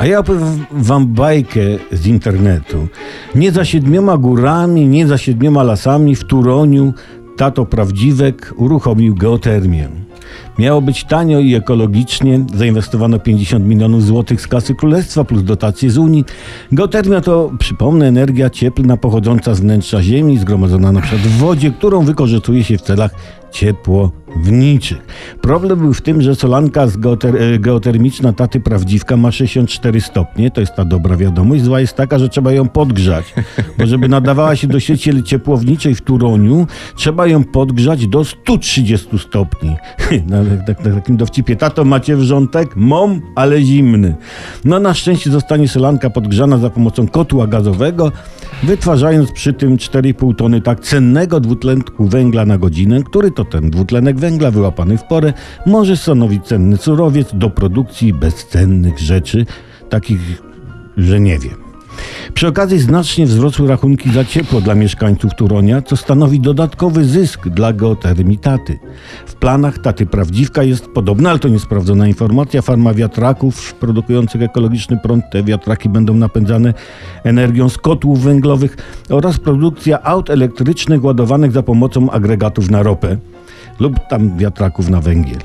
A ja opowiem wam bajkę z internetu. Nie za siedmioma górami, nie za siedmioma lasami w Turoniu tato prawdziwek uruchomił geotermię. Miało być tanio i ekologicznie, zainwestowano 50 milionów złotych z kasy królestwa plus dotacje z Unii. Geotermia to, przypomnę, energia cieplna pochodząca z wnętrza Ziemi, zgromadzona na przykład w wodzie, którą wykorzystuje się w celach ciepłowniczych. Problem był w tym, że solanka geoter e, geotermiczna taty prawdziwka ma 64 stopnie, to jest ta dobra wiadomość. Zła jest taka, że trzeba ją podgrzać, bo żeby nadawała się do sieci ciepłowniczej w Turoniu, trzeba ją podgrzać do 130 stopni. Na, na, na takim dowcipie, tato macie wrzątek? Mom, ale zimny. No na szczęście zostanie solanka podgrzana za pomocą kotła gazowego, wytwarzając przy tym 4,5 tony tak cennego dwutlenku węgla na godzinę, który to ten dwutlenek węgla wyłapany w porę może stanowić cenny surowiec do produkcji bezcennych rzeczy, takich, że nie wiem. Przy okazji znacznie wzrosły rachunki za ciepło dla mieszkańców Turonia, co stanowi dodatkowy zysk dla geotermii Taty. W planach Taty Prawdziwka jest podobna, ale to niesprawdzona informacja, farma wiatraków produkujących ekologiczny prąd. Te wiatraki będą napędzane energią z kotłów węglowych oraz produkcja aut elektrycznych ładowanych za pomocą agregatów na ropę lub tam wiatraków na węgiel.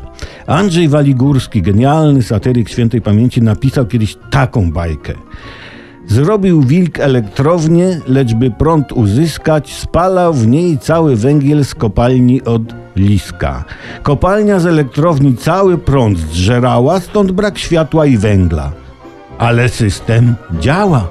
Andrzej Waligórski, genialny satyryk świętej pamięci, napisał kiedyś taką bajkę. Zrobił wilk elektrownię, lecz by prąd uzyskać, spalał w niej cały węgiel z kopalni od liska. Kopalnia z elektrowni cały prąd zżerała, stąd brak światła i węgla. Ale system działa.